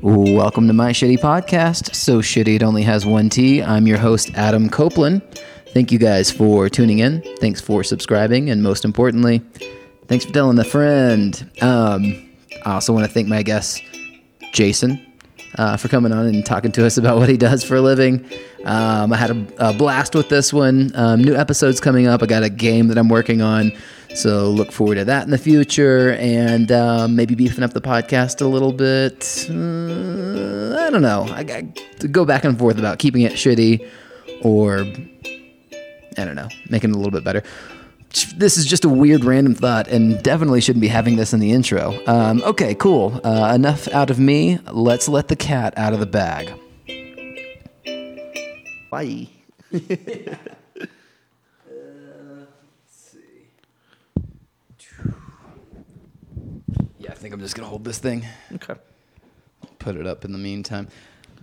Welcome to my shitty podcast. So shitty it only has one T. I'm your host, Adam Copeland. Thank you guys for tuning in. Thanks for subscribing. And most importantly, thanks for telling a friend. Um, I also want to thank my guest, Jason, uh, for coming on and talking to us about what he does for a living. Um, I had a, a blast with this one. Um, new episodes coming up. I got a game that I'm working on. So look forward to that in the future and um, maybe beefing up the podcast a little bit. Uh, I don't know. I got go back and forth about keeping it shitty or, I don't know, making it a little bit better this is just a weird random thought and definitely shouldn't be having this in the intro. Um, okay, cool. Uh, enough out of me. Let's let the cat out of the bag. Bye. Yeah, I think I'm just gonna hold this thing. Okay. Put it up in the meantime.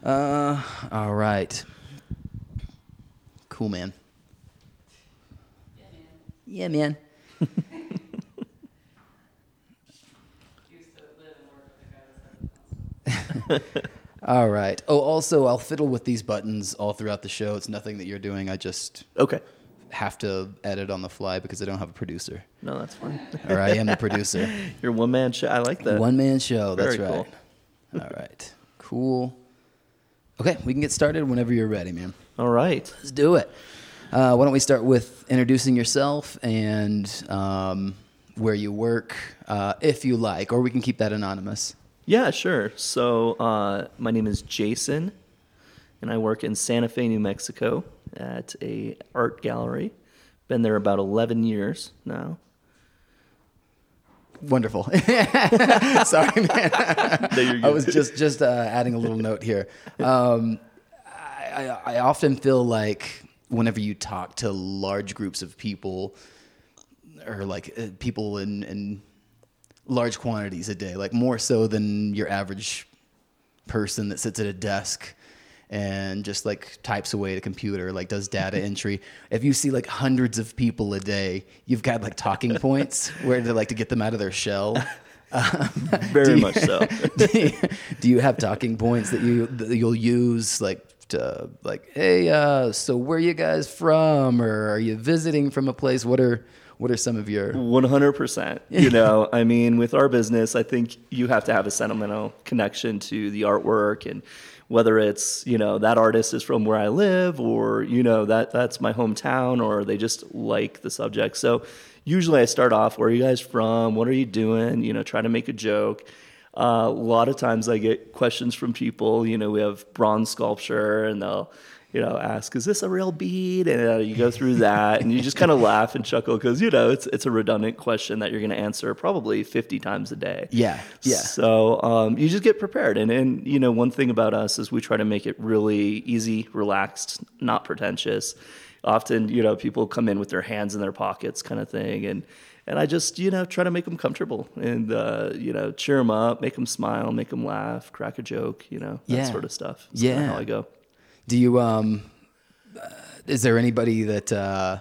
Uh, all right. Cool, man. Yeah, man. all right. Oh, also, I'll fiddle with these buttons all throughout the show. It's nothing that you're doing. I just Okay. have to edit on the fly because I don't have a producer. No, that's fine. Or I am the producer. You're one man show. I like that. One man show. That's Very right. All right. Cool. Okay, we can get started whenever you're ready, man. All right. Let's do it. Uh, why don't we start with introducing yourself and um, where you work, uh, if you like, or we can keep that anonymous. Yeah, sure. So uh, my name is Jason, and I work in Santa Fe, New Mexico, at a art gallery. Been there about eleven years now. Wonderful. Sorry, man. I was just just uh, adding a little note here. Um, I, I often feel like whenever you talk to large groups of people, or like uh, people in, in large quantities a day, like more so than your average person that sits at a desk and just like types away at a computer, like does data entry. If you see like hundreds of people a day, you've got like talking points where they like to get them out of their shell. Very you- much so. do, you, do you have talking points that you that you'll use like to like hey uh so where you guys from or are you visiting from a place what are what are some of your One hundred percent. You know, I mean, with our business, I think you have to have a sentimental connection to the artwork, and whether it's you know that artist is from where I live, or you know that that's my hometown, or they just like the subject. So usually, I start off, "Where are you guys from? What are you doing?" You know, try to make a joke. Uh, a lot of times, I get questions from people. You know, we have bronze sculpture, and they'll you know, ask, is this a real bead? And uh, you go through that and you just kind of laugh and chuckle because, you know, it's, it's a redundant question that you're going to answer probably 50 times a day. yeah yeah So um, you just get prepared. And, and, you know, one thing about us is we try to make it really easy, relaxed, not pretentious. Often, you know, people come in with their hands in their pockets kind of thing. And, and I just, you know, try to make them comfortable and, uh, you know, cheer them up, make them smile, make them laugh, crack a joke, you know, that Yeah. sort of stuff. That's Yeah. how I go. do you um uh, is there anybody that uh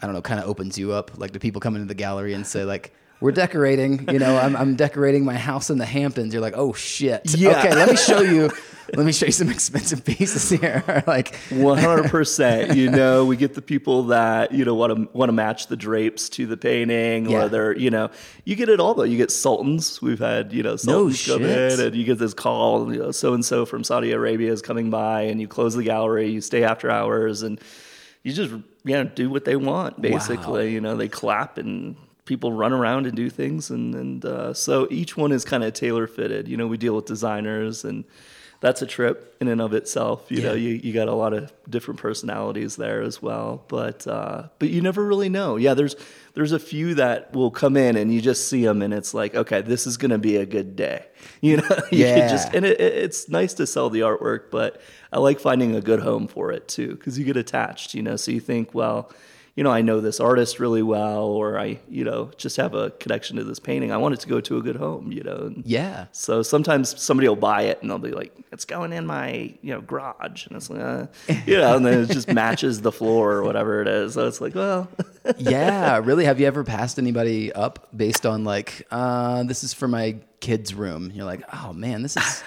i don't know kind of opens you up like do people come into the gallery and say like we're decorating you know I'm, I'm decorating my house in the hamptons you're like oh shit Yeah. okay let me show you let me show you some expensive pieces here like One hundred percent. You know, we get the people that you know want to want to match the drapes to the painting, Yeah. or they're you know, you get it all though. You get sultans. We've had you know sultans come shit. in, and you get this call. You know, so and so from Saudi Arabia is coming by, and you close the gallery. You stay after hours, and you just you know do what they want. Basically, you know, they clap and. People run around and do things, and and uh, so each one is kind of tailor fitted. You know, we deal with designers, and that's a trip in and of itself. You know, you, you got a lot of different personalities there as well. But uh, but you never really know. Yeah, there's there's a few that will come in and you just see them and it's like, okay, this is gonna be a good day. You know, you Yeah. just and it, it- it's nice to sell the artwork, but I like finding a good home for it too because you get attached. You know, so you think, well. You know, I know this artist really well, or I, you know, just have a connection to this painting. I want it to go to a good home, you know. And yeah so sometimes somebody will buy it and they'll be like, "It's going in my you know garage," and it's like, uh, you know, and then it just matches the floor or whatever it is. So it's like, well, yeah, really. Have you ever passed anybody up based on like, uh, this is for my kid's room? You're like, oh man, this is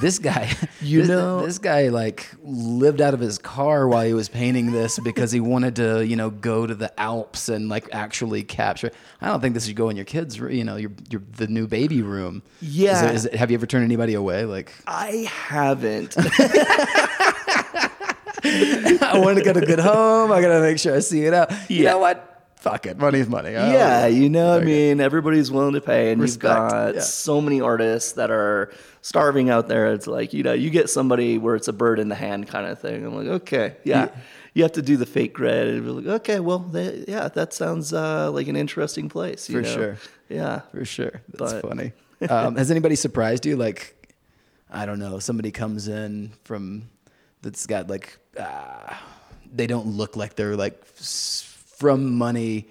this guy, You this, know- this guy like lived out of his car while he was painting this because he wanted to, you know, go to the Alps and like actually capture. I don't think this should go in your kids, you know, your your the new baby room. Yeah. Is it, is it, have you ever turned anybody away? Like, I haven't. I want to get a good home. I gotta make sure I see it out. You Yeah. know what? Fuck it. Money's money. I yeah, you know, I mean, everybody's willing to pay, and Respect, you've got yeah. so many artists that are starving out there. It's like you know, you get somebody where it's a bird in the hand kind of thing. I'm like, okay, yeah. You have to do the fake grid. And be like, okay, well, they, yeah, that sounds uh, like an interesting place. you For know? sure. Yeah. For sure. That's But- funny. Um, has anybody surprised you? Like, I don't know, somebody comes in from that's got like, uh, they don't look like they're like from money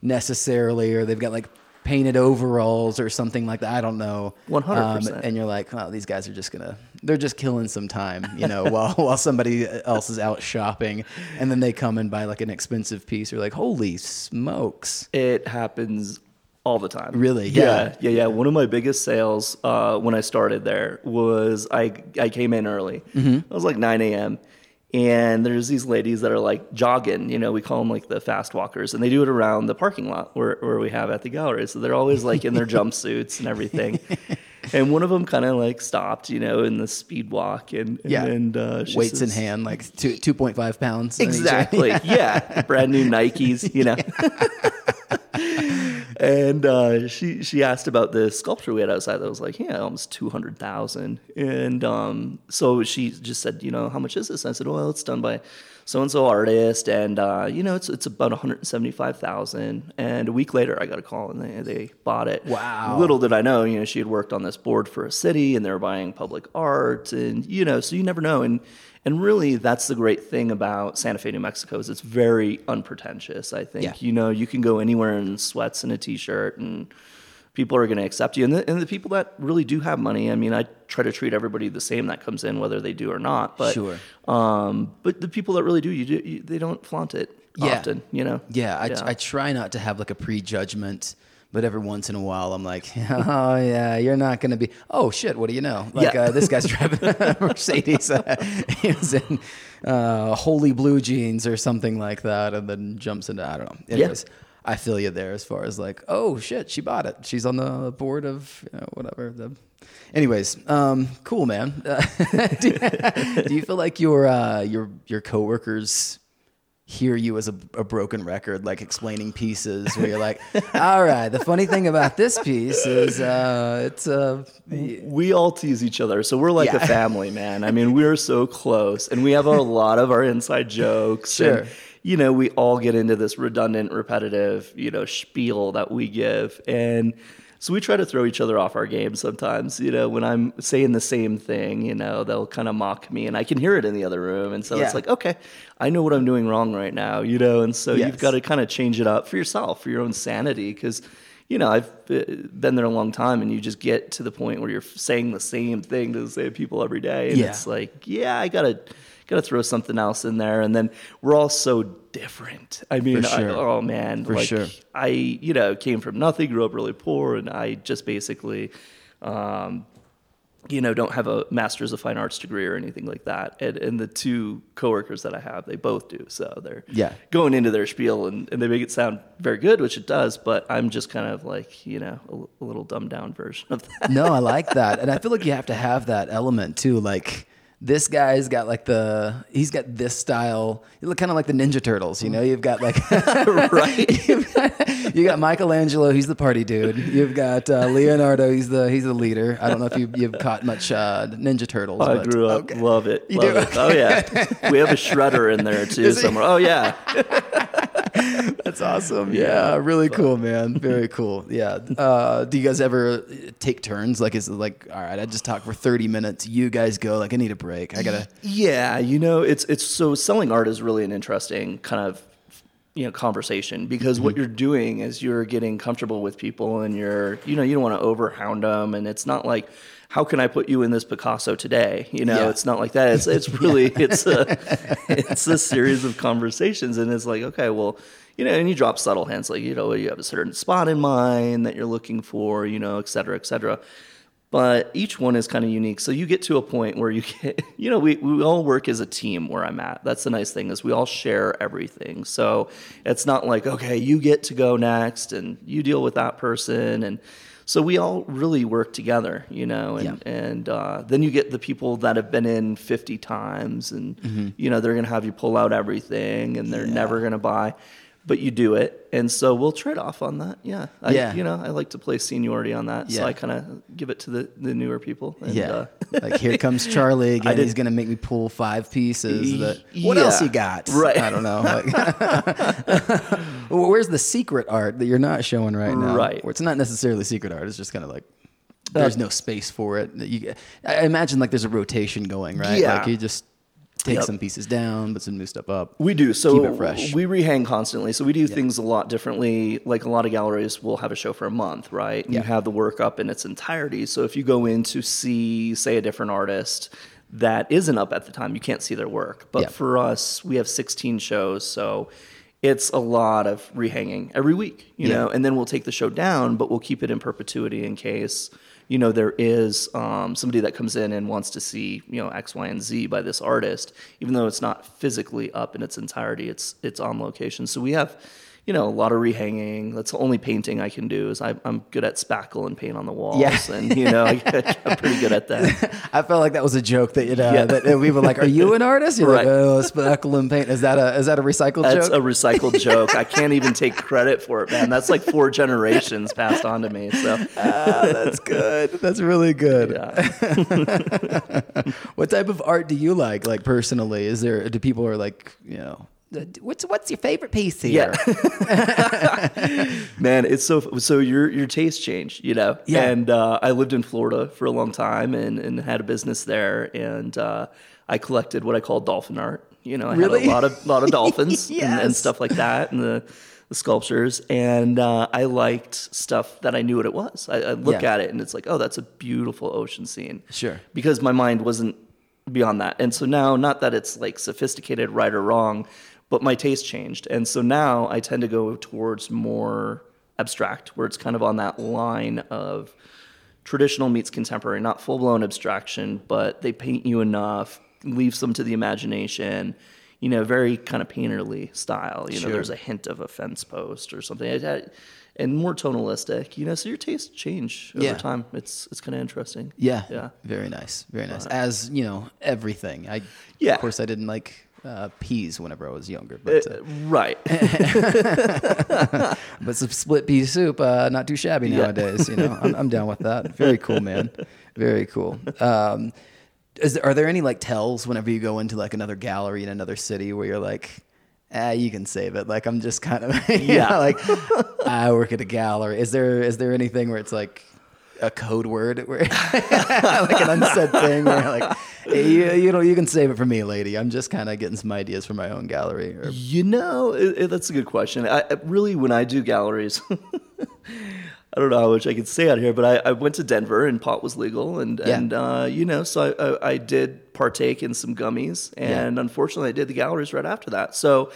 necessarily, or they've got like painted overalls or something like that. I don't know. 100%. Um, and you're like, oh, these guys are just gonna, they're just killing some time, you know, while while somebody else is out shopping, and then they come and buy like an expensive piece. You're like, holy smokes. It happens all the time. Really? Yeah. Yeah. Yeah. Yeah. One of my biggest sales uh, when I started there was I, I came in early. Mm-hmm. It was like 9 a.m. And there's these ladies that are like jogging, you know, we call them like the fast walkers, and they do it around the parking lot where, where we have at the gallery. So they're always like in their jumpsuits and everything. And one of them kind of like stopped, you know, in the speed walk and, and, Yeah. and uh, she weights in hand, like two two point five pounds. in each- Exactly. yeah. Brand new Nikes, you know. and uh, she she asked about the sculpture we had outside that was like, yeah, almost two hundred thousand. And um, so she just said, you know, how much is this? And I said, well, it's done by so and so artist, and uh, you know, it's it's about one hundred seventy five thousand. And a week later, I got a call, and they they bought it. Wow. Little did I know, you know, she had worked on this board for a city, and they were buying public art, and you know, so you never know, and. And really, that's the great thing about Santa Fe, New Mexico, is it's very unpretentious. I think Yeah. you know you can go anywhere in sweats and a t-shirt, and people are going to accept you. And the, and the people that really do have money, I mean, I try to treat everybody the same that comes in, whether they do or not. But Sure. um, but the people that really do, you, do, you they don't flaunt it Yeah. often. You know. Yeah, I, I try not to have like a prejudgment, but every once in a while I'm like, oh yeah, you're not gonna be. Oh shit, what do you know? Like Yeah. uh, this guy's driving a Mercedes. Uh, he was in uh, holy blue jeans or something like that, and then jumps into I don't know. Anyways. I feel you there as far as like, oh shit, she bought it. She's on the board of you know, whatever. The, anyways, um, cool man. Uh, do, do you feel like your uh, your your coworkers hear you as a, a broken record, like explaining pieces where you're like, all right, the funny thing about this piece is uh, it's uh, we all tease each other, so we're like Yeah. a family, man. I mean, we're so close, and we have a lot of our inside jokes. Sure. And, you know, we all get into this redundant, repetitive, you know, spiel that we give, and so we try to throw each other off our game sometimes. You know, when I'm saying the same thing, you know, they'll kind of mock me, and I can hear it in the other room, and so Yeah. it's like, okay, I know what I'm doing wrong right now, you know, and so Yes. you've got to kind of change it up for yourself, for your own sanity, because you know, I've uh, been there a long time, and you just get to the point where you're saying the same thing to the same people every day, and Yeah. it's like, yeah, I gotta gotta throw something else in there, and then we're all so different. I mean, sure. I, oh man, For like sure. I, you know, came from nothing, grew up really poor, and I just basically. Um, you know, don't have a master's of fine arts degree or anything like that. And, and the two coworkers that I have, they both do. So they're Yeah. going into their spiel and, and they make it sound very good, which it does. But I'm just kind of like, you know, a, a little dumbed down version of that. no, I like that, and I feel like you have to have that element too, like. This guy's got like the he's got this style. You look kind of like the Ninja Turtles, you know. You've got like right. You've got, you got Michelangelo, he's the party dude. You've got uh, Leonardo, he's the he's the leader. I don't know if you you've caught much uh, Ninja Turtles. I but- grew up, okay. love it, You love do? it. Oh yeah, we have a shredder in there too Is it? somewhere. Oh yeah, That's awesome. Yeah, really cool, man. Very cool. Yeah. Uh, do you guys ever take turns? Like, is it like, all right, I just talk for thirty minutes. You guys go. Like, I need a break. I gotta. Yeah, you know, it's it's so selling art is really an interesting kind of you know conversation because what you're doing is you're getting comfortable with people and you're you know you don't want to overhound them and it's not like how can I put you in this Picasso today? You know, Yeah. it's not like that. It's it's really it's a it's a series of conversations and it's like okay, well, you know, and you drop subtle hints like you know you have a certain spot in mind that you're looking for, you know, et cetera, et cetera but each one is kind of unique. So you get to a point where you get, you know, we, we all work as a team where I'm at. That's the nice thing is we all share everything. So it's not like, okay, you get to go next and you deal with that person. And so we all really work together, you know, and, Yeah. and uh, then you get the people that have been in 50 times and, you know, they're going to have you pull out everything and they're Mm-hmm. Yeah. never going to buy. But you do it, and so we'll trade off on that. Yeah, I, Yeah. You know, I like to play seniority on that, so I kind of give it to the, the newer people. And, Yeah. uh, like here comes Charlie again. He's gonna make me pull five pieces. That, what else yeah. you got? Right. I don't know. Like, where's the secret art that you're not showing right now? Right. Where it's not necessarily secret art. It's just kind of like there's no space for it. You, I imagine like there's a rotation going, right? Yeah. Like you just take Yep. some pieces down, put some new stuff up. We do. So Keep it fresh. we rehang constantly. So we do things a lot differently. Like a lot of galleries will have a show for a month, right? Yeah. You have the work up in its entirety. So if you go in to see, say, a different artist that isn't up at the time, you can't see their work. But for us, we have 16 shows. So it's a lot of rehanging every week, you know, and then we'll take the show down, but we'll keep it in perpetuity in case you know there is um, somebody that comes in and wants to see you know X, Y, and Z by this artist, even though it's not physically up in its entirety. It's it's on location. So we have you know a lot of rehanging. That's the only painting I can do. Is I, I'm good at spackle and paint on the walls, Yeah. and you know I, am pretty good at that. I felt like that was a joke that you know Yeah. that we were like, "Are you an artist?" You're Right. like, "Oh, spackle and paint." Is that a is that a recycled That's joke? That's a recycled joke. I can't even take credit for it, man. That's like four generations passed on to me. So Ah, that's good. That's really good. yeah. What type of art do you like? Like personally, is there? Do people are like, you know, what's what's your favorite piece here? Yeah. Man, it's so so your your taste change, you know. Yeah. And uh, I lived in Florida for a long time and, and had a business there, and uh, I collected what I call dolphin art. You know, I Really? had a lot of lot of dolphins and, and stuff like that, and the the sculptures. And uh, I liked stuff that I knew what it was. I, I look Yeah. at it and it's like, oh, that's a beautiful ocean scene. Sure. Because my mind wasn't beyond that. And so now, not that it's like sophisticated, right or wrong, but my taste changed. And so now I tend to go towards more abstract, where it's kind of on that line of traditional meets contemporary, not full blown abstraction, but they paint you enough, leave some to the imagination. You know, very kind of painterly style. You Sure. know, there's a hint of a fence post or something, It had- and more tonalistic. You know, so your tastes change over Yeah. time. It's it's kind of interesting. Yeah. Yeah. Very nice. Very nice. As you know, everything. I Yeah. Of course, I didn't like uh, peas whenever I was younger, but uh, Uh, right. but some split pea soup, uh, not too shabby Yeah. nowadays. You know, I'm, I'm down with that. Very cool, man. Very cool. Um, is there, are there any like tells whenever you go into like another gallery in another city where you're like, ah, you can save it. Like I'm just kind of, Yeah. know, like I work at a gallery. Is there is there anything where it's like a code word where like an unsaid thing where like, hey, you, you know, you can save it for me, lady. I'm just kind of getting some ideas for my own gallery. Or, You know, it, it- that's a good question. I, really, when I do galleries, I don't know how much I can say out here, but I, I went to Denver and pot was legal, and Yeah. and uh, you know, so I, I, I did partake in some gummies, and unfortunately, I did the galleries right after that. So.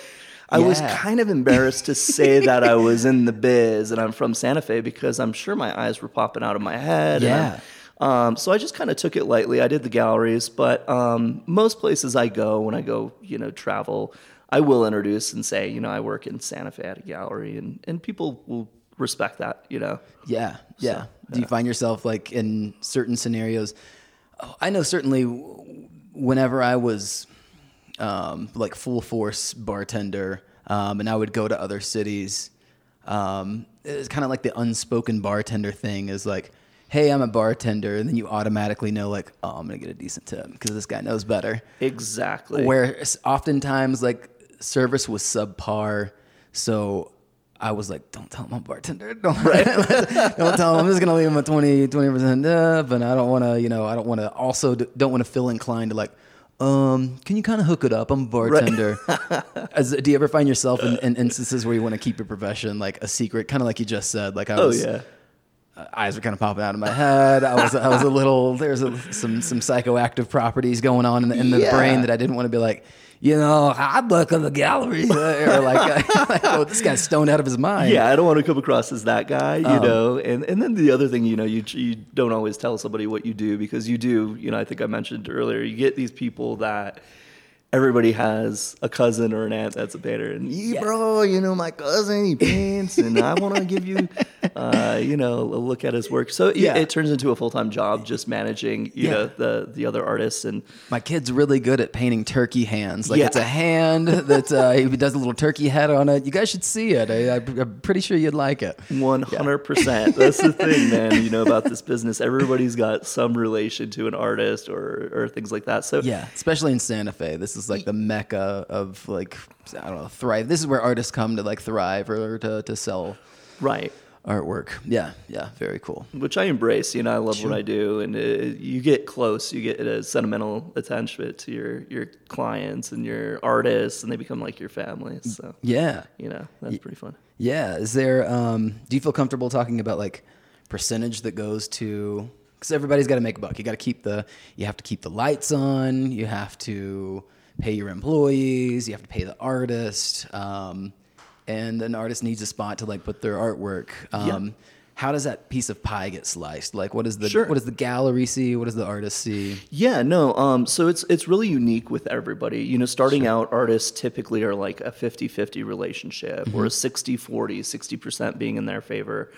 I was kind of embarrassed to say that I was in the biz and I'm from Santa Fe because I'm sure my eyes were popping out of my head. Yeah. Um, so I just kind of took it lightly. I did the galleries, but um, most places I go when I go, you know, travel, I will introduce and say, you know, I work in Santa Fe at a gallery, and and people will respect that, you know. Yeah, yeah. Do you find yourself like in certain scenarios? Oh, I know certainly whenever I was um, like full force bartender, um, and I would go to other cities. Um, it's kind of like the unspoken bartender thing is like, hey, I'm a bartender, and then you automatically know like, oh, I'm gonna get a decent tip because this guy knows better. Exactly. Where oftentimes like service was subpar, so I was like, "Don't tell him I'm a bartender. Don't, don't tell him I'm just gonna leave him a 20 percent up, and I don't want to, you know, I don't want to also d- don't want to feel inclined to like, um, can you kind of hook it up? I'm a bartender. As, do you ever find yourself in, in instances where you want to keep your profession like a secret, kind of like you just said? Like I oh was, yeah. uh, eyes were kind of popping out of my head. I was, I was a little. There's a, some some psychoactive properties going on in the, in the Yeah. brain that I didn't want to be like. You know, I book of the gallery, or like, like, oh, this guy's stoned out of his mind. Yeah, I don't want to come across as that guy, you Um, know. And and then the other thing, you know, you you don't always tell somebody what you do because you do, you know, I think I mentioned earlier, you get these people that everybody has a cousin or an aunt that's a painter, and "Yeah, bro, you know, my cousin he paints, and I want to give you, uh, you know, a look at his work. So Yeah. it, it turns into a full time job just managing, you Yeah. know, the the other artists and. My kid's really good at painting turkey hands. Like Yeah. it's a hand that uh, he does a little turkey head on it. You guys should see it. I, I'm pretty sure you'd like it. One hundred percent. That's the thing, man. You know about this business. Everybody's got some relation to an artist or or things like that. So Yeah, especially in Santa Fe. This is like the mecca of like I don't know thrive. This is where artists come to like thrive or to to sell right. artwork. Yeah, yeah, very cool. Which I embrace. You know, I love what I do, and uh you get close. You get a sentimental attachment to your your clients and your artists, and they become like your family. So Yeah, you know, that's pretty fun. yeah. Is there? Um, do you feel comfortable talking about like percentage that goes to? Because everybody's got to make a buck. You got to keep the. You have to keep the lights on. You have to pay your employees. You have to pay the artist. Um, and an artist needs a spot to like put their artwork. Um, How does that piece of pie get sliced? Like, what does the Sure. what does the gallery see? What does the artist see? Yeah, no. Um, so it's it's really unique with everybody. You know, starting out artists typically are like a 50-50 relationship or a 60-40, 60% being in their favor.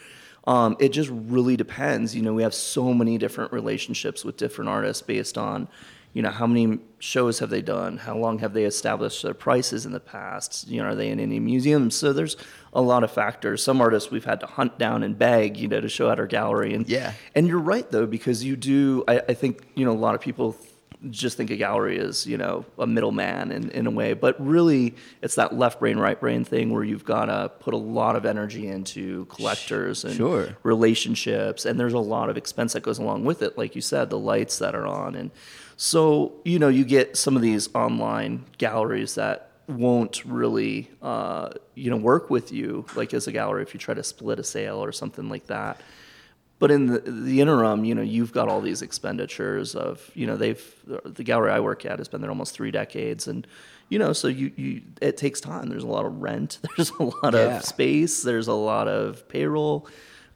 Um, it just really depends. You know, we have so many different relationships with different artists based on, you know, how many shows have they done? How long have they established their prices in the past? You know, are they in any museums? So there's a lot of factors. Some artists we've had to hunt down and beg, you know, to show at our gallery. And Yeah. and you're right though, because you do. I, I think you know a lot of people just think a gallery is you know a middleman in, in a way, but really it's that left brain right brain thing where you've got to put a lot of energy into collectors and Sure. relationships, and there's a lot of expense that goes along with it. Like you said, the lights that are on, and so you know you get some of these online galleries that won't really uh, you know work with you like as a gallery if you try to split a sale or something like that. But in the, the interim, you know, you've got all these expenditures of, you know, they've the gallery I work at has been there almost three decades, and you know, so you you it takes time. There's a lot of rent. There's a lot Yeah. of space. There's a lot of payroll.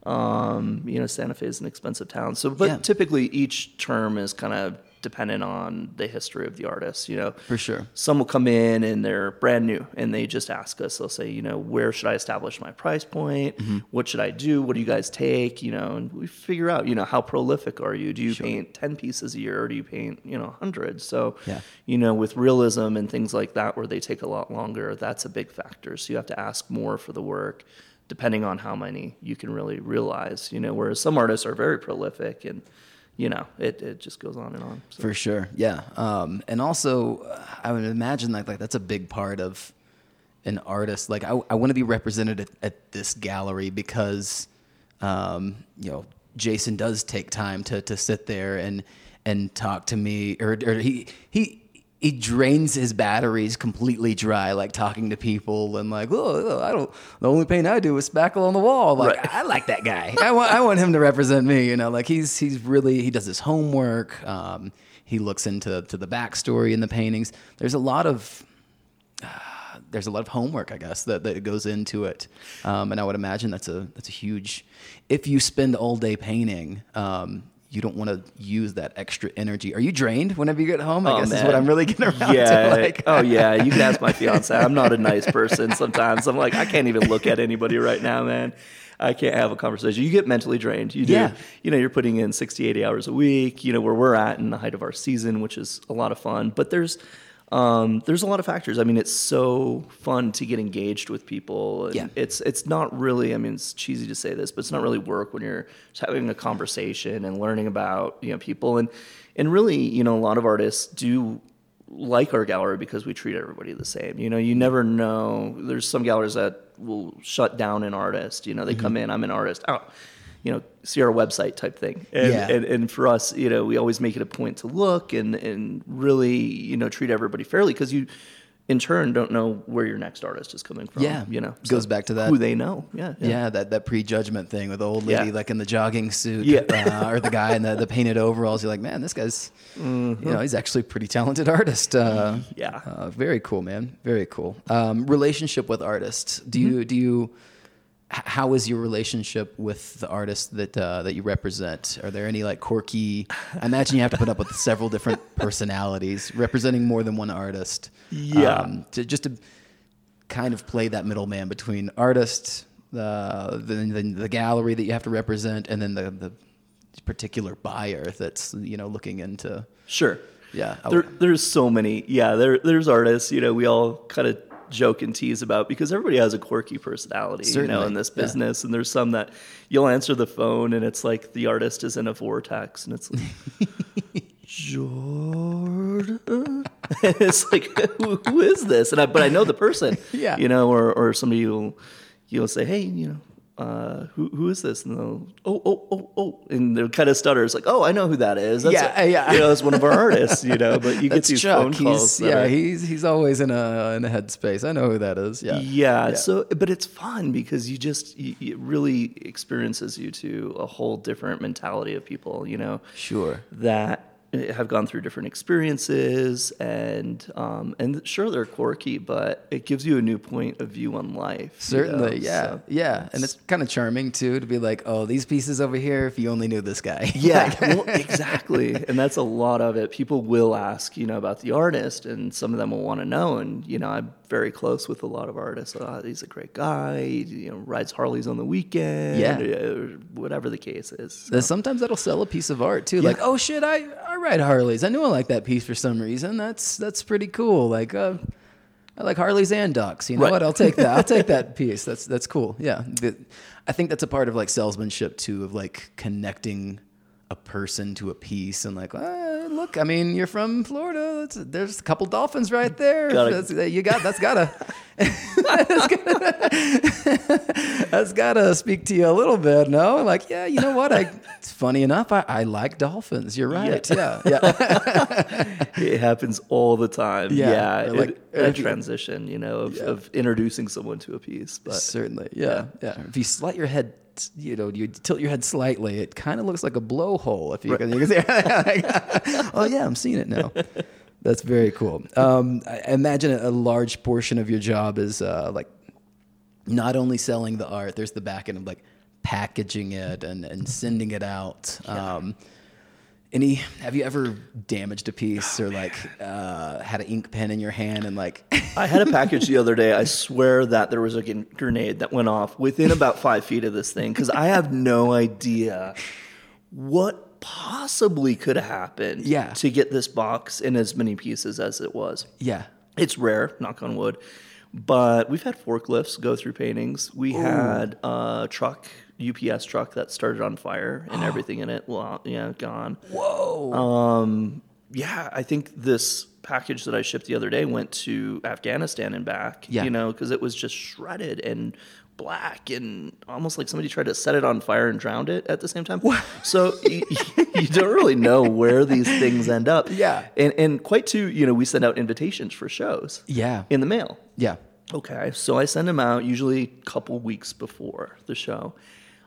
Um, you know, Santa Fe is an expensive town. So, but Yeah. typically each term is kind of dependent on the history of the artist. You know, For sure. some will come in and they're brand new and they just ask us they'll say you know where should i establish my price point Mm-hmm. what should i do what do you guys take you know and we figure out you know how prolific are you do you paint 10 pieces a year or do you paint you know 100 so Yeah. you know with realism and things like that where they take a lot longer that's a big factor so you have to ask more for the work depending on how many you can really realize you know whereas some artists are very prolific and you know it, it just goes on and on so. For sure, yeah. Um, and also, I would imagine like like that's a big part of an artist. Like I, I want to be represented at, at this gallery because, um, you know, Jason does take time to to sit there and and talk to me, or, or he he. He drains his batteries completely dry, like talking to people and like, oh, I don't. The only paint I do is spackle on the wall. Like, Right. I like that guy. I want, I want him to represent me. You know, like he's he's really he does his homework. Um, he looks into to the backstory in the paintings. There's a lot of uh, there's a lot of homework, I guess, that, that goes into it. Um, and I would imagine that's a that's a huge. If you spend all day painting, um, you don't want to use that extra energy. Are you drained whenever you get home? I Oh, guess is what I'm really getting around yeah. to. Like, oh yeah. You can ask my fiance. I'm not a nice person sometimes. I'm like, I can't even look at anybody right now, man. I can't have a conversation. You get mentally drained. You do. Yeah. You know, you're putting in 60, 80 hours a week, you know, where we're at in the height of our season, which is a lot of fun. But there's um, there's a lot of factors. I mean, it's so fun to get engaged with people. And Yeah. It's it's not really. I mean, it's cheesy to say this, but it's not really work when you're just having a conversation and learning about you know people and and really you know a lot of artists do like our gallery because we treat everybody the same. You know, you never know. There's some galleries that will shut down an artist. You know, they Mm-hmm. come in, I'm an artist. Oh, you know, see our website type thing. And, Yeah. and, and for us, you know, we always make it a point to look and, and really, you know, treat everybody fairly because you, in turn don't know where your next artist is coming from. Yeah. you know, Goes back to that. who they know. Yeah, Yeah, that, that prejudgment thing with the old lady Yeah. like in the jogging suit, Yeah. uh, or the guy in the, the painted overalls. You're like, man, this guy's, you know, he's actually a pretty talented artist. Uh, Mm-hmm. Yeah. uh, very cool, man. Very cool. Um, relationship with artists. Do Mm-hmm. you do you? How is your relationship with the artist that uh, that you represent? Are there any like quirky? I imagine you have to put up with several different personalities representing more than one artist. Yeah. to, just to kind of play that middleman between artist, the, the the the gallery that you have to represent, and then the the particular buyer that's you know looking into. Sure. Yeah, There, there's so many. Yeah, there, there's artists. You know, we all kind of joke and tease about because everybody has a quirky personality. You know, in this yeah. business, and there's some that you'll answer the phone and it's like the artist is in a vortex, and it's like. Jordan, it's like who, who is this? And I, but I know the person, Yeah. you know, or or somebody will you'll say, hey, you know, uh, who who is this? And they'll oh oh oh oh, and they'll kind of stutter. It's like, oh, I know who that is. That's Yeah, a- yeah. you know, it's one of our artists, you know. But you get these Chuck. phone calls. He's, yeah, are- he's he's always in a in a headspace. I know who that is. Yeah. yeah, So, but it's fun because you just you, it really experiences you to a whole different mentality of people. You know, Sure. that have gone through different experiences and um, and sure they're quirky, but it gives you a new point of view on life. you know, Certainly, yeah, so- yeah, and it's kind of charming too to be like, oh, these pieces over here. If you only knew this guy, Yeah, well, exactly. And that's a lot of it. People will ask, you know, about the artist, and some of them will want to know. And, you know, I'm very close with a lot of artists. Oh, he's a great guy. He, you know, rides Harleys on the weekend. Yeah. or whatever the case is. Then sometimes that'll sell a piece of art too. Like, oh shit, I I ride Harleys. I knew I like that piece for some reason. That's that's pretty cool. Like, uh, I like Harleys and ducks. You know Right. what? I'll take that. I'll take that piece. That's that's cool. Yeah, The- I think that's a part of like salesmanship too, of like connecting a person to a piece and like, uh, look, I mean, you're from Florida. That's, there's a couple dolphins right there. Gotta- you got that's gotta. that's gotta that's gotta speak to you a little bit, no? Like, yeah, you know what? I it's funny enough, I, I like dolphins. You're right. Yeah, yeah. It happens all the time. Yeah, Yeah. it- like- you- transition, you know, of, of introducing someone to a piece. But Certainly, yeah, yeah. If you slight your head, you know, you tilt your head slightly, it kind of looks like a blowhole. If you can, you can say, oh yeah, I'm seeing it now. That's very cool. Um, I imagine a large portion of your job is uh, like not only selling the art. There's the back end of like packaging it and, and sending it out. Um, any? Have you ever damaged a piece or like uh, had an ink pen in your hand and like? I had a package the other day. I swear that there was a grenade that went off within about five feet of this thing because I have no idea what possibly could have happened Yeah. to get this box in as many pieces as it was. yeah. It's rare, knock on wood, but we've had forklifts go through paintings. We had a truck, UPS truck that started on fire and everything in it, well, yeah, gone. Whoa. Um, yeah, I think this package that I shipped the other day went to Afghanistan and back. Yeah. You know, because it was just shredded and black and almost like somebody tried to set it on fire and drowned it at the same time. So you, you don't really know where these things end up. Yeah. And and quite too, you know, we send out invitations for shows. Yeah. In the mail. yeah. Okay, so I send them out usually a couple weeks before the show.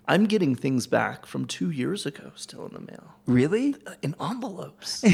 I'm getting things back from two years ago still in the mail Really? in envelopes.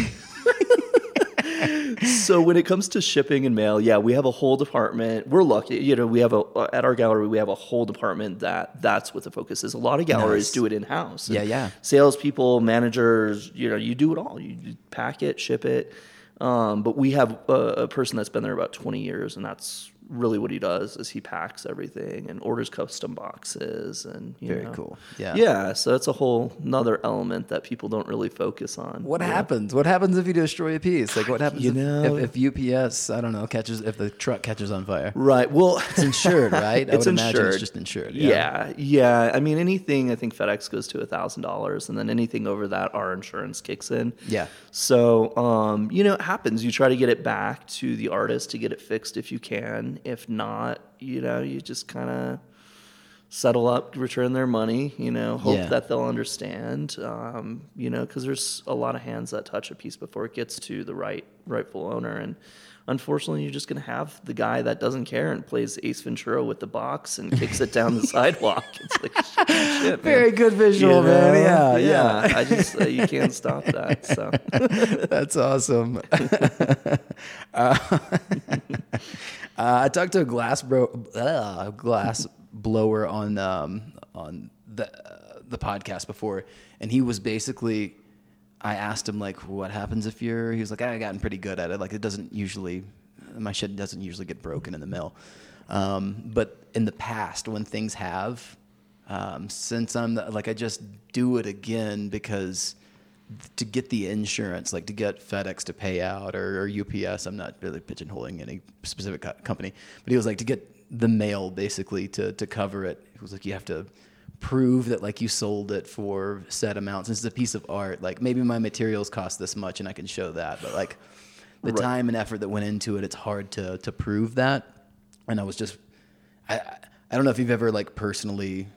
so when it comes to shipping and mail, yeah, we have a whole department. We're lucky, you know. We have a at our gallery we have a whole department that that's what the focus is. A lot of galleries Nice. do it in house. Yeah, yeah. Salespeople, managers, you know, you do it all. You you pack it, ship it. Um, but we have a, a person that's been there about 20 years, and that's really what he does is he packs everything and orders custom boxes and you Very know. cool. Yeah. yeah so that's a whole another element that people don't really focus on What you know? happens? What happens if you destroy a piece? Like what happens You if, know- if, if UPS, I don't know, catches if the truck catches on fire? right well It's insured, right? I It's would imagine insured. it's just insured. yeah. yeah i mean anything i think fedex goes to a thousand dollars and then anything over that our insurance kicks in Yeah. so um, you know it happens you try to get it back to the artist to get it fixed if you can if not you know you just kind of settle up return their money you know hope Yeah. that they'll understand um, you know because there's a lot of hands that touch a piece before it gets to the right rightful owner and unfortunately, you're just going to have the guy that doesn't care and plays Ace Ventura with the box and kicks it down the sidewalk. It's like shit. Very good visual, You man. know? Yeah, yeah. I just uh, you can't stop that. So That's awesome. uh, I talked to a glass bro, uh, glass blower on um, on the uh, the podcast before, and he was basically. I asked him like, "What happens if you're?" He was like, "I've gotten pretty good at it. Like, it doesn't usually, my shit doesn't usually get broken in the mill, um, but in the past when things have, um, since I'm the, like, I just do it again because." To get the insurance, like to get FedEx to pay out or, or UPS. I'm not really pigeonholing any specific co- company, but he was like to get the mail basically to to cover it. He was like you have to prove that like you sold it for set amounts. This is a piece of art. Like maybe my materials cost this much and I can show that, but like the Right. time and effort that went into it, it's hard to to prove that. And I was just I I don't know if you've ever like personally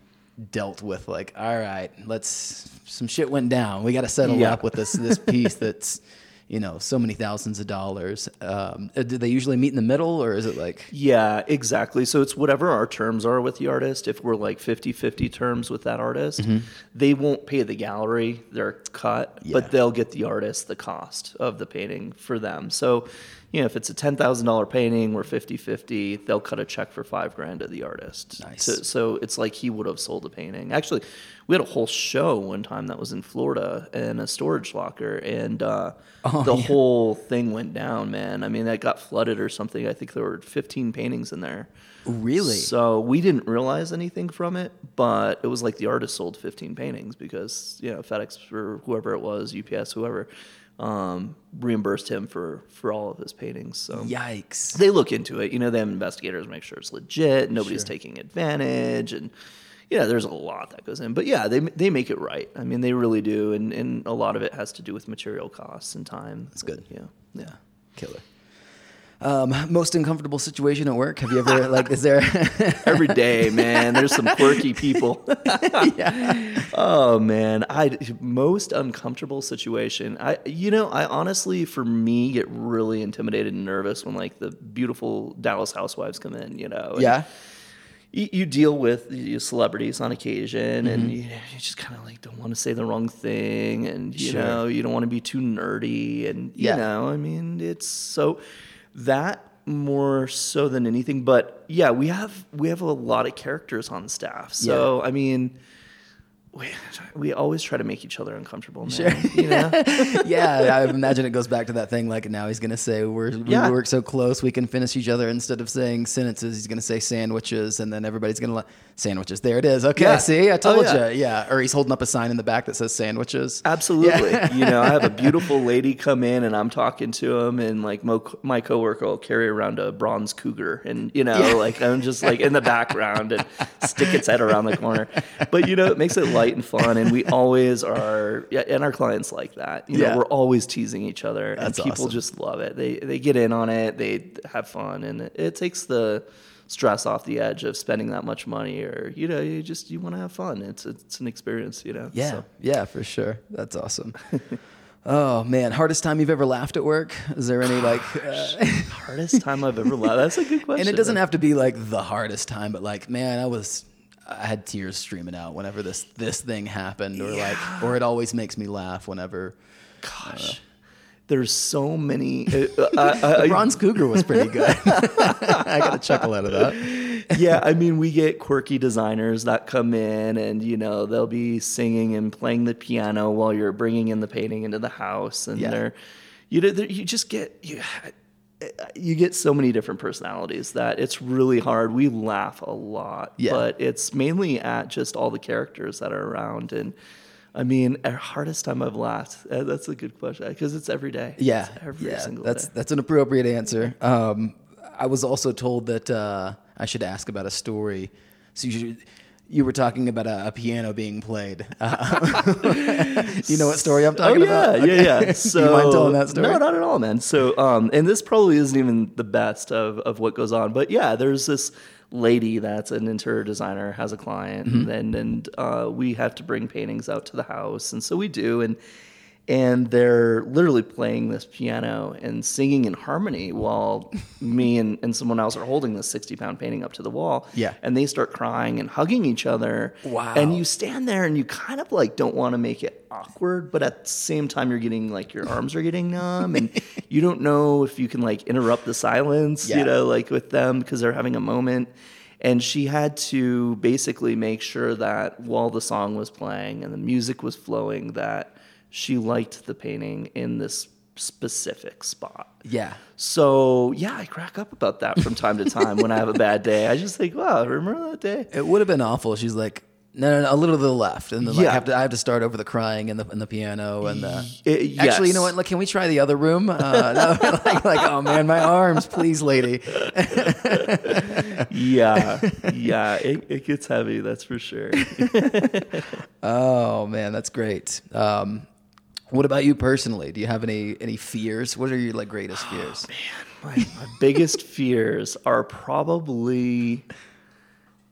dealt with like all right let's some shit went down we got to settle Yeah. up with this this piece that's you know so many thousands of dollars um uh, do they usually meet in the middle or is it like Yeah, exactly. So it's whatever our terms are with the artist. If we're like 50 50 terms with that artist, they won't pay the gallery their cut, Yeah. but they'll get the artist the cost of the painting for them. So, you know, if it's a $10,000 painting, we're 50 50, they'll cut a check for five grand to the artist. Nice. To- so it's like he would have sold a painting. Actually, we had a whole show one time that was in Florida in a storage locker, and uh, Oh, the whole thing went down, man. I mean, that got flooded or something. I think there were 15 paintings in there. really So we didn't realize anything from it, but it was like the artist sold 15 paintings because you know FedEx or whoever it was, UPS, whoever, um, reimbursed him for for all of his paintings. So yikes they look into it. You know, them investigators make sure it's legit. Nobody's taking advantage, and yeah, there's a lot that goes in. But yeah, they they make it right. I mean, they really do, and and a lot of it has to do with material costs and time. That's good. Yeah, yeah. killer um most uncomfortable situation at work have you ever like is there Every day, man. There's some quirky people. yeah Oh man, I most uncomfortable situation. I you know, I honestly for me get really intimidated and nervous when like the beautiful Dallas housewives come in, you know. and yeah You, deal with celebrities on occasion Mm-hmm. and you, you just kind of like don't want to say the wrong thing and you Sure. know, you don't want to be too nerdy and you Yeah. know, I mean, it's so that more so than anything, but yeah, we have we have a lot of characters on staff. So, I mean, we, we always try to make each other uncomfortable, man. You know? yeah, I imagine it goes back to that thing. Like now, he's gonna say we're Yeah. we work so close we can finish each other instead of saying sentences. He's gonna say sandwiches, and then everybody's gonna like sandwiches. There it is. Okay, Yeah. see, I Oh, told yeah. you. Yeah, or he's holding up a sign in the back that says sandwiches. Absolutely. you know, I have a beautiful lady come in and I'm talking to him and like my, my coworker will carry around a bronze cougar and you know, like I'm just like in the background and stick its head around the corner. But you know, it makes it light and fun and we always are yeah, and our clients like that. You know, Yeah. we're always teasing each other and people awesome. just love it. They they get in on it, they have fun and it, it takes the stress off the edge of spending that much money or you know, you just you want to have fun. It's it's an experience, you know. Yeah, So. yeah, for sure. That's awesome. oh man, hardest time you've ever laughed at work? Is there any like? Uh, Hardest time I've ever laughed. That's a good question. and it doesn't have to be like the hardest time, but like, man, I was. I had tears streaming out whenever this this thing happened, or like, or it always makes me laugh whenever. Gosh, uh, there's so many. Uh, uh, uh I, I, Bronze Cougar was pretty good. I got a chuckle out of that. yeah, I mean, we get quirky designers that come in, and you know they'll be singing and playing the piano while you're bringing in the painting into the house, and Yeah. they're you know they're- you just get you. You get so many different personalities that it's really hard. We laugh a lot, Yeah. but it's mainly at just all the characters that are around. And I mean, our hardest time I've laughed. uh, That's a good question because it's every day. Yeah, It's every yeah, single that's day. that's an appropriate answer. Um, I was also told that uh, I should ask about a story. So you, should, you were talking about a, a piano being played. Uh, do you know what story I'm talking oh, yeah, about? Yeah, yeah, Do So you mind telling that story? No, not at all, man. So, um, and this probably isn't even the best of, of what goes on, but yeah, there's this lady that's an interior designer has a client, Mm-hmm. and and uh, we have to bring paintings out to the house, and so we do, and and they're literally playing this piano and singing in harmony while me and, and someone else are holding this 60 pound painting up to the wall Yeah. and they start crying and hugging each other Wow. and you stand there and you kind of like don't want to make it awkward but at the same time you're getting like your arms are getting numb and you don't know if you can like interrupt the silence Yeah. you know like with them because they're having a moment and she had to basically make sure that while the song was playing and the music was flowing that she liked the painting in this specific spot Yeah. so yeah i crack up about that from time to time when i have a bad day i just think wow remember that day It would have been awful. She's like, no, no, no, a little to the left, and then like Yeah. have to, I have to start over the crying and the and the piano and the. Y- Actually, you know what? Like, can we try the other room? Uh, no, like, like, oh man, my arms, please, lady. yeah yeah it, it gets heavy that's for sure Oh man, that's great. Um, what about you personally? Do you have any any fears? What are your like greatest oh, fears? Man, my, my biggest fears are probably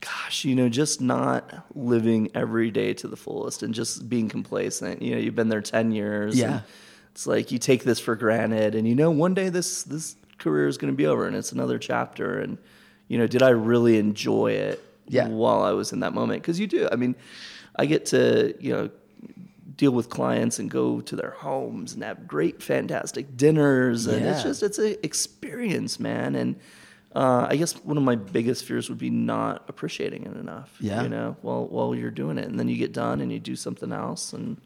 gosh you know just not living every day to the fullest and just being complacent you know you've been there 10 years Yeah. it's like you take this for granted and you know one day this this career is going to be over and it's another chapter and you know did i really enjoy it Yeah. while i was in that moment because you do i mean i get to you know deal with clients and go to their homes and have great fantastic dinners and it's just it's an experience man and uh, I guess one of my biggest fears would be not appreciating it enough. Yeah. You know, while while you're doing it, and then you get done and you do something else, and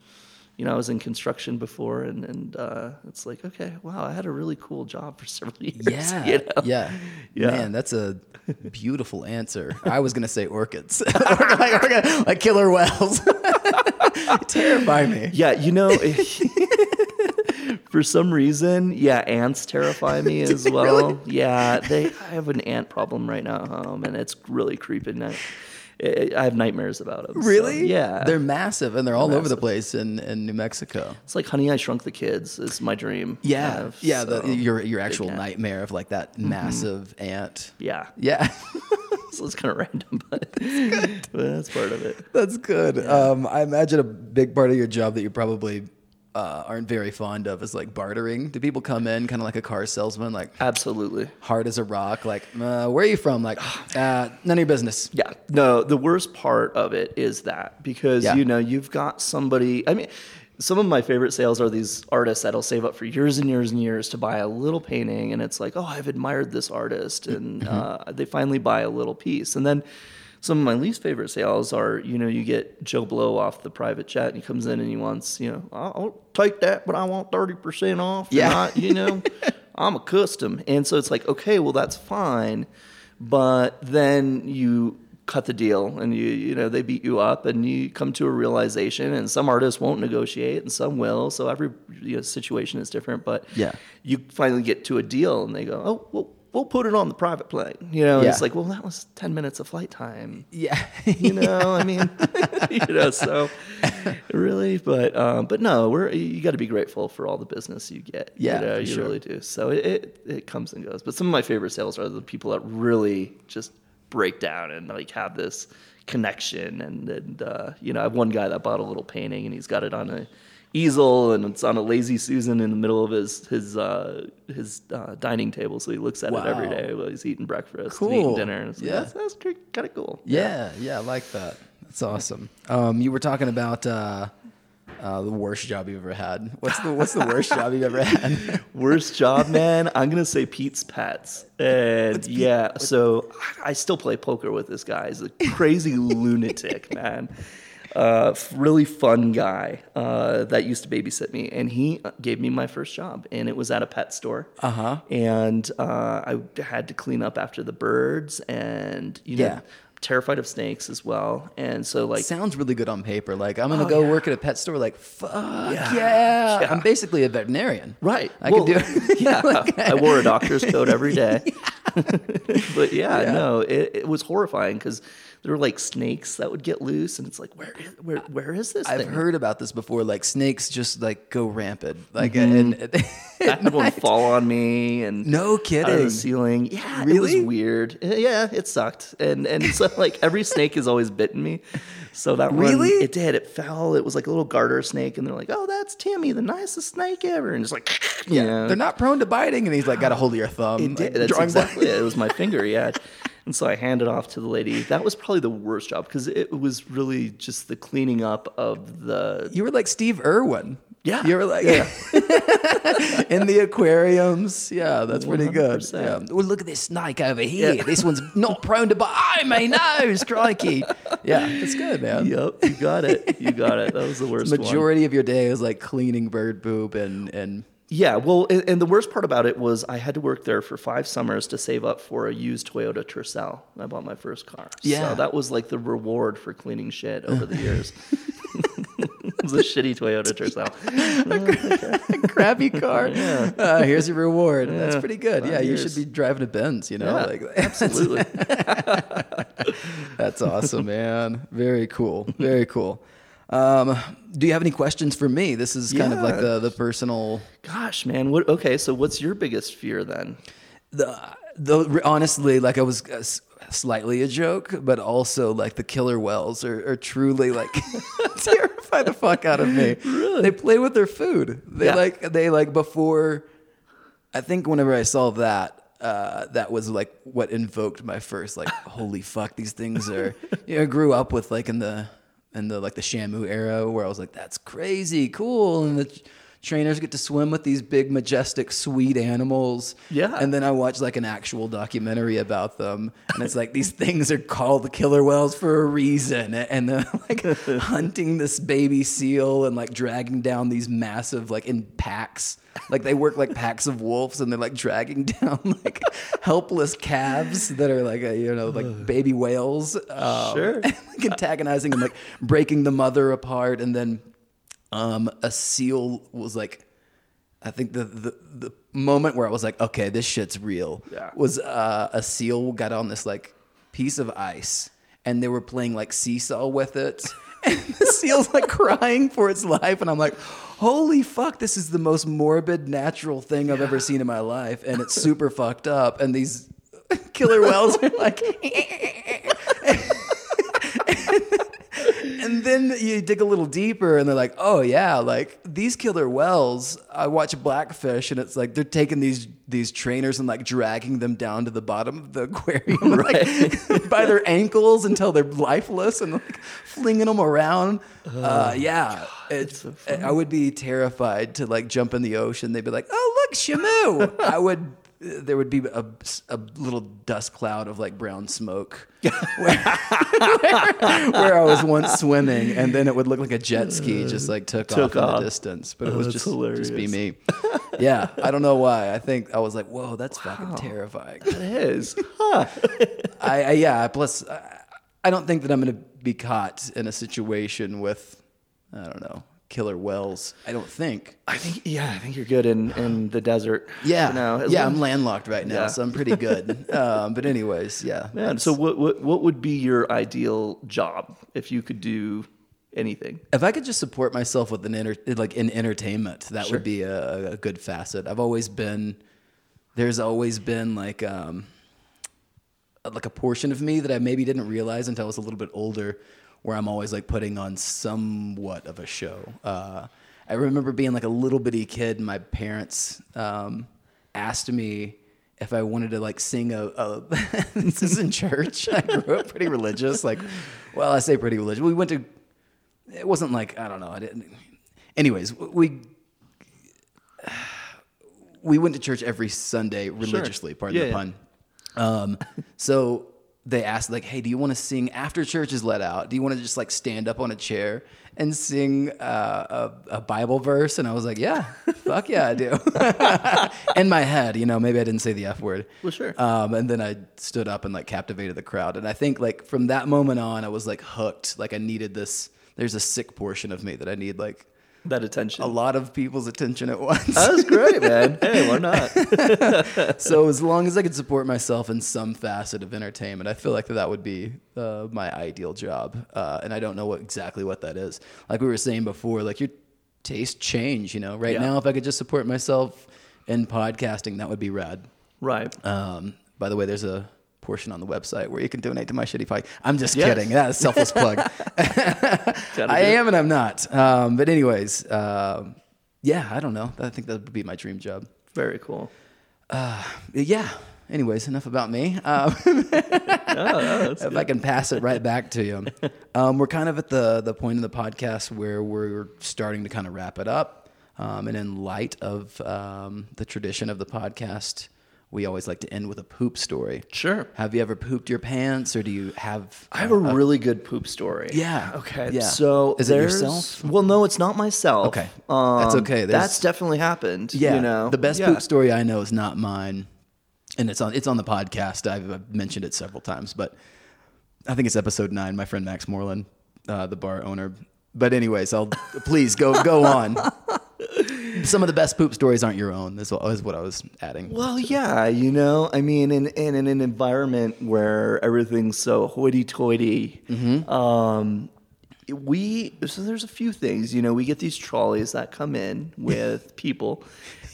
you know, I was in construction before, and and uh, it's like, okay, wow, I had a really cool job for several years. Yeah, you know? yeah, Yeah. Man, that's a beautiful answer. I was gonna say orcas, like, orca- like killer whales. Terrify me. Yeah, you know, for some reason, yeah, ants terrify me as well. Yeah, they. I have an ant problem right now at home, and it's really creeping. I, I have nightmares about them. so, Really? yeah, They're massive and they're all over the place in, in New Mexico. it's like Honey, I Shrunk the Kids is my dream. Yeah, have, yeah. The, your your actual nightmare of like that massive ant. Yeah, Yeah, so it's kind of random, but, but that's part of it. that's good. Um, I imagine a big part of your job that you probably uh, aren't very fond of is like bartering. Do people come in kind of like a car salesman, like Absolutely. hard as a rock, like uh, where are you from? Like uh, none of your business. Yeah. No, the worst part of it is that because Yeah. you know you've got somebody. I mean, some of my favorite sales are these artists that'll save up for years and years and years to buy a little painting, and it's like, oh, I've admired this artist, and uh, they finally buy a little piece, and then. Some of my least favorite sales are, you know, you get Joe Blow off the private jet, and he comes in and he wants, you know, I'll, take that, but I want thirty percent off. Yeah. I- you know, I'm a custom, and so it's like, okay, well that's fine, but then you cut the deal and you you know they beat you up and you come to a realization and some artists won't negotiate and some will so every you know, situation is different but Yeah. you finally get to a deal and they go oh well we'll put it on the private plane you know Yeah. it's like well that was 10 minutes of flight time Yeah, you know i mean you know so really but um but no we're you got to be grateful for all the business you get Yeah, you, know, you sure. really do so it, it it comes and goes but some of my favorite sales are the people that really just break down and like have this connection and and uh you know i have one guy that bought a little painting and he's got it on a easel and it's on a lazy susan in the middle of his his uh his uh, dining table so he looks at it every day while he's eating breakfast Cool. and eating dinner and like, Yeah. that's, that's kind of cool Yeah, yeah, I like that. That's awesome. Um, you were talking about uh, uh, the worst job you've ever had. What's the What's the worst job you've ever had? Worst job, man. I'm gonna say Pete's Pets, and yeah. So I still play poker with this guy. He's a crazy lunatic, man. Uh, really fun guy uh, that used to babysit me, and he gave me my first job, and it was at a pet store. Uh-huh. And uh, I had to clean up after the birds, and you know, Yeah. terrified of snakes as well. And so, like, Sounds really good on paper. Like I'm gonna Oh, go yeah. work at a pet store. Like fuck yeah, Yeah. I'm basically a veterinarian. Right. I Well, could do. It. yeah. I wore a doctor's coat every day. but yeah, Yeah. no, it, it was horrifying because there were like snakes that would get loose, and it's like, where, is, where, where is this? I've thing? heard about this before. Like snakes just like go rampant. Like mm-hmm. and, I had one fall on me, and No out kidding. the ceiling. Yeah, it Really? was weird. Yeah, it sucked, and and so like every snake has always bitten me. So that one, Really? it did. It fell. It was like a little garter snake, and they're like, "Oh, that's Timmy, the nicest snake ever," and it's like, yeah, they're not prone to biting. And he's like, got a hold of your thumb. It like, did. That's exactly it. It was my finger, yeah. And so I handed off to the lady. That was probably the worst job because it was really just the cleaning up of the. You were like Steve Irwin. Yeah. You were like yeah. in the aquariums. Yeah, that's pretty good. 100%. Yeah. Well, look at this snake over here. This one's not prone to bite. Oh, my nose, crikey. Yeah, it's good, man. Yep, you got it. You got it. That was the worst one. Majority of your day is like cleaning bird poop and and Yeah, well, and, and the worst part about it was I had to work there for five summers to save up for a used Toyota Tercel. I bought my first car. Yeah. So that was like the reward for cleaning shit over the years. it was a shitty Toyota Tercel. A crappy car. Uh, here's your reward. That's pretty good. Five Yeah, you should be driving a Benz. You know, Yeah, like absolutely. That's awesome, man. Very cool. Very cool. Um, do you have any questions for me? This is kind of like the the personal. Gosh, man. What? Okay, so what's your biggest fear then? The the honestly, like I was uh, slightly a joke, but also like the killer whales are, are truly like terrify the fuck out of me. Really? They play with their food. They Yeah. like they like before. I think whenever I saw that. Uh, that was like what invoked my first like holy fuck these things are you know I grew up with like in the in the like the Shamu era where I was like that's crazy cool and the trainers get to swim with these big majestic sweet animals. Yeah. and then I watch like an actual documentary about them, and it's like these things are called the killer whales for a reason, and they're like hunting this baby seal and like dragging down these massive like in packs, like they work like packs of wolves, and they're like dragging down like helpless calves that are like a, you know like baby whales, um, Sure. and, like antagonizing and like breaking the mother apart, and then um, a seal was like. I think the, the the moment where I was like, okay, this shit's real, Yeah. was uh, a seal got on this like piece of ice, and they were playing like seesaw with it, and the seal's like crying for its life, and I'm like, holy fuck, this is the most morbid natural thing I've ever seen in my life, and it's super fucked up, and these killer whales are like. and then you dig a little deeper and they're like, oh yeah, like these killer whales, I watch Blackfish and it's like they're taking these these trainers and like dragging them down to the bottom of the aquarium like, by their ankles until they're lifeless and like flinging them around. uh, yeah, it's, I would be terrified to like jump in the ocean. They'd be like, oh look, Shamu. I would. There would be a, a little dust cloud of like brown smoke where I was once swimming, and then it would look like a jet ski just like took, Took off, in the distance. But it Oh, was just hilarious. just be me. Yeah, I don't know why. I think I was like, whoa, that's fucking terrifying. It is. Huh. I, I yeah. Plus, I, I don't think that I'm gonna be caught in a situation with I don't know killer whales. I don't think. I think yeah, I think you're good in in the desert. Yeah. Yeah. I'm landlocked right now, Yeah. so I'm pretty good. um, but anyways, yeah. Man, so what, what what would be your ideal job if you could do anything? If I could just support myself with an enter, like in entertainment, that Sure. would be a, a good facet. I've always been, there's always been like um, like a portion of me that I maybe didn't realize until I was a little bit older, where I'm always like putting on somewhat of a show. Uh, I remember being like a little bitty kid, and my parents um, asked me if I wanted to like sing a, a this is in church. I grew up pretty religious. Like, well, I say pretty religious. We went to it wasn't like I don't know. I didn't. Anyways, we we went to church every Sunday religiously. Pardon Yeah, the yeah. pun. Um, so they asked like, "Hey, do you want to sing after church is let out? Do you want to just like stand up on a chair and sing uh, a, a Bible verse?" And I was like, "Yeah, fuck yeah, I do." In my head, you know, maybe I didn't say the f word. Well, sure. Um, and then I stood up and like captivated the crowd. And I think like from that moment on, I was like hooked. Like I needed this. There's a sick portion of me that I need like that attention. a lot of people's attention at once. That was great, man. Hey, why not? so as long as I could support myself in some facet of entertainment, I feel like that would be uh, my ideal job. Uh, and I don't know what exactly what that is. Like we were saying before, like your taste change. You know, right Yeah. now if I could just support myself in podcasting, that would be rad. right. Um, by the way, there's a portion on the website where you can donate to my shitty podcast. I'm just Yes. kidding. That's a selfless plug. I am and I'm not. Um, but anyways, um, yeah, I don't know. I think that would be my dream job. Very cool. Yeah. Anyways, enough about me. Um, if I can pass it right back to you, um, we're kind of at the the point in the podcast where we're starting to kind of wrap it up. Um, and in light of um, the tradition of the podcast, we always like to end with a poop story. Sure. Have you ever pooped your pants, or do you have? I have a really good poop story. Yeah. Okay. Yeah. So Is it yourself? Well, no, it's not myself. Okay. That's okay. There's- That's definitely happened. Yeah, You know, the best Yeah. poop story I know is not mine, and it's on it's on the podcast. I've, I've mentioned it several times, but I think it's episode nine. My friend Max Moreland, uh, the bar owner. But anyways, I'll please go go on. Some of the best poop stories aren't your own. Is, what I was adding. Well, yeah, you know, I mean, in, in, in an environment where everything's so hoity-toity, Mm-hmm. um, we so there's a few things. You know, we get these trolleys that come in with people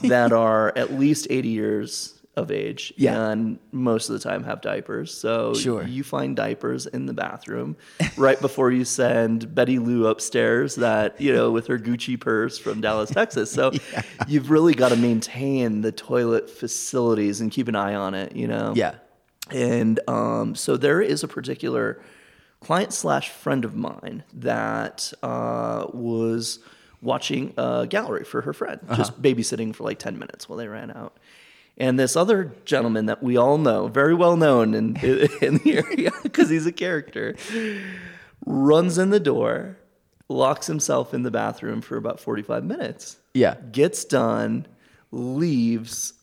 that are at least 80 years of age, Yeah. and most of the time have diapers. So Sure. you find diapers in the bathroom right before you send Betty Lou upstairs. That you know, with her Gucci purse from Dallas, Texas. So you've really got to maintain the toilet facilities and keep an eye on it. You know. Yeah. And um, so there is a particular client slash friend of mine that uh, was watching a gallery for her friend, just babysitting for like 10 minutes while they ran out. And this other gentleman that we all know, very well known in, in the area because he's a character, runs in the door, locks himself in the bathroom for about 45 minutes Yeah. gets done, leaves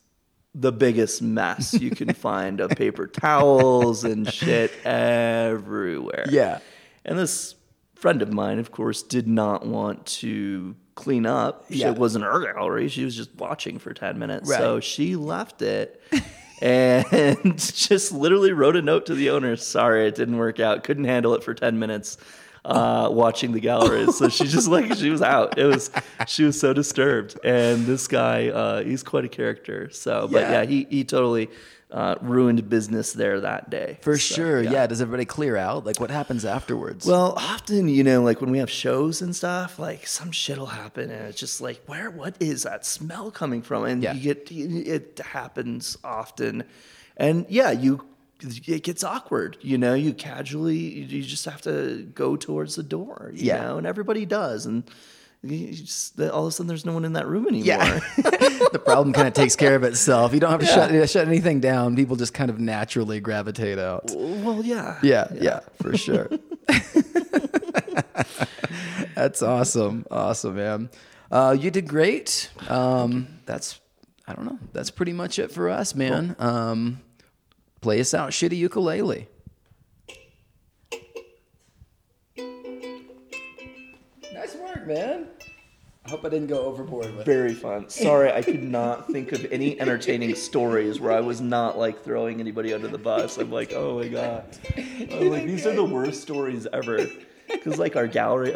the biggest mess you can find of paper towels and shit everywhere. Yeah. And this friend of mine, of course, did not want to clean up. Yeah. It wasn't her gallery. She was just watching for 10 minutes. Right. So she left it and just literally wrote a note to the owner. Sorry, it didn't work out. Couldn't handle it for 10 minutes uh, watching the galleries. So she just like, she was out. It was, she was so disturbed. And this guy, uh, he's quite a character. So, but Yeah. yeah, he, he totally uh, ruined business there that day. For So, sure. Yeah. Does everybody clear out? Like, what happens afterwards? well, often, you know, like when we have shows and stuff, like some shit will happen, and it's just like, where, what is that smell coming from? And Yeah. you get, it happens often, and yeah, you, it gets awkward. You know, you casually, you just have to go towards the door. You Yeah. know, and everybody does, and just, all of a sudden, there's no one in that room anymore. yeah. the problem kind of takes care of itself. You don't have to shut shut anything down. People just kind of naturally gravitate out. well, yeah, Yeah, yeah, for sure. that's awesome. Awesome, man. Uh, you did great. Um, that's, I don't know. That's pretty much it for us, man. Um, play us out, shitty ukulele. Man. I hope I didn't go overboard with Very fun. Sorry, I could not think of any entertaining stories where I was not like throwing anybody under the bus. I'm like, oh my god, I'm like these are the worst stories ever. Because like our gallery,